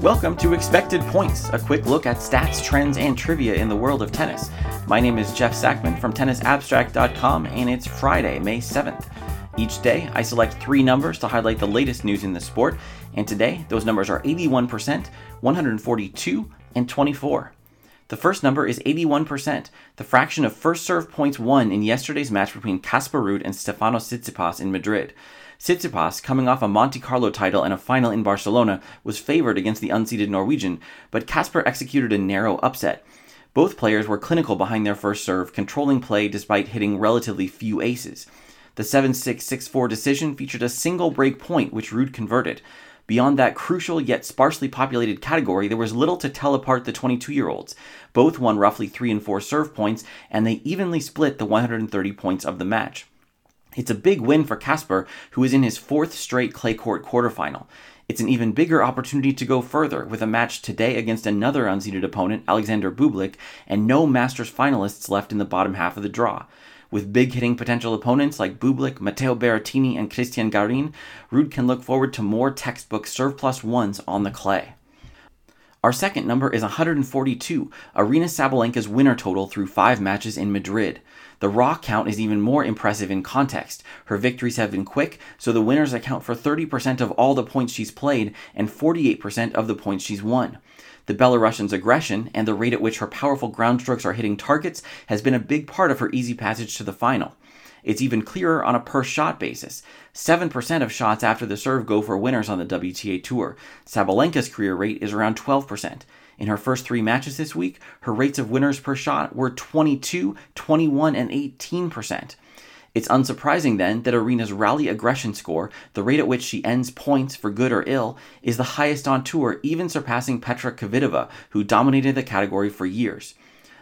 Welcome to Expected Points, a quick look at stats, trends, and trivia in the world of tennis. My name is Jeff Sackmann from tennisabstract.com, and it's Friday, May 7th. Each day, I select three numbers to highlight the latest news in the sport, and today, those numbers are 81%, 142, and 24. The first number is 81%, the fraction of first serve points won in yesterday's match between Ruud and Stefanos Tsitsipas in Madrid. Tsitsipas, coming off a Monte Carlo title and a final in Barcelona, was favored against the unseeded Norwegian, but Casper executed a narrow upset. Both players were clinical behind their first serve, controlling play despite hitting relatively few aces. The 7 6 6 4 decision featured a single break point, which Ruud converted. Beyond that crucial yet sparsely populated category, there was little to tell apart the 22 year olds. Both won roughly 3 and 4 serve points, and they evenly split the 130 points of the match. It's a big win for Casper, who is in his fourth straight clay court quarterfinal. It's an even bigger opportunity to go further with a match today against another unseeded opponent, Alexander Bublik, and no Masters finalists left in the bottom half of the draw. With big hitting potential opponents like Bublik, Matteo Berrettini, and Cristian Garin, Ruud can look forward to more textbook serve plus ones on the clay. Our second number is 142, Aryna Sabalenka's winner total through five matches in Madrid. The raw count is even more impressive in context. Her victories have been quick, so the winners account for 30% of all the points she's played and 48% of the points she's won. The Belarusian's aggression and the rate at which her powerful ground strokes are hitting targets has been a big part of her easy passage to the final. It's even clearer on a per shot basis. 7% of shots after the serve go for winners on the WTA Tour. Sabalenka's career rate is around 12%. In her first three matches this week, her rates of winners per shot were 22, 21, and 18%. It's unsurprising then that Aryna's rally aggression score, the rate at which she ends points for good or ill, is the highest on tour, even surpassing Petra Kvitova, who dominated the category for years.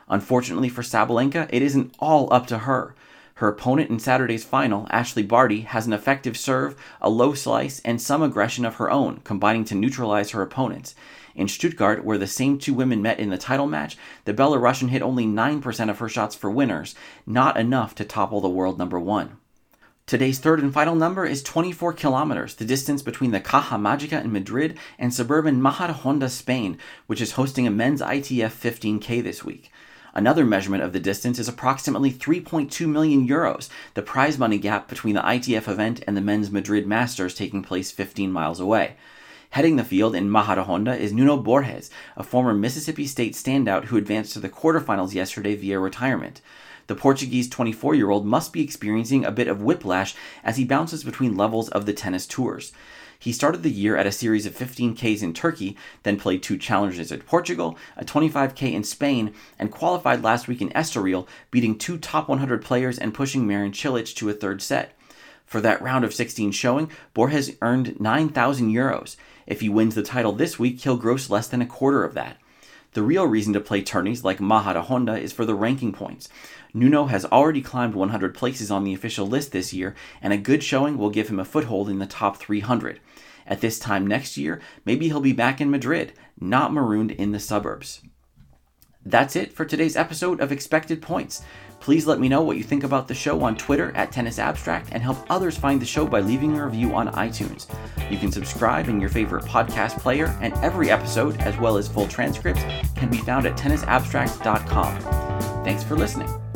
Unfortunately for Sabalenka, it isn't all up to her. Her opponent in Saturday's final, Ashleigh Barty, has an effective serve, a low slice, and some aggression of her own, combining to neutralize her opponents. In Stuttgart, where the same two women met in the title match, the Belarusian hit only 9% of her shots for winners, not enough to topple the world number one. Today's third and final number is 24 kilometers, the distance between the Caja Magica in Madrid and suburban Majadahonda, Spain, which is hosting a men's ITF 15K this week. Another measurement of the distance is approximately 3.2 million euros, the prize money gap between the ITF event and the men's Madrid Masters taking place 15 miles away. Heading the field in Majadahonda is Nuno Borges, a former Mississippi State standout who advanced to the quarterfinals yesterday via retirement. The Portuguese 24 year old must be experiencing a bit of whiplash as he bounces between levels of the tennis tours. He started the year at a series of 15Ks in Turkey, then played two challenges at Portugal, a 25K in Spain, and qualified last week in Estoril, beating two top 100 players and pushing Marin Cilic to a third set. For that round of 16 showing, Borges earned 9,000 euros. If he wins the title this week, he'll gross less than a quarter of that. The real reason to play tourneys like Majadahonda is for the ranking points. Nuno has already climbed 100 places on the official list this year, and a good showing will give him a foothold in the top 300. At this time next year, maybe he'll be back in Madrid, not marooned in the suburbs. That's it for today's episode of Expected Points. Please let me know what you think about the show on Twitter at Tennis Abstract and help others find the show by leaving a review on iTunes. You can subscribe in your favorite podcast player, and every episode, as well as full transcripts, can be found at tennisabstract.com. Thanks for listening.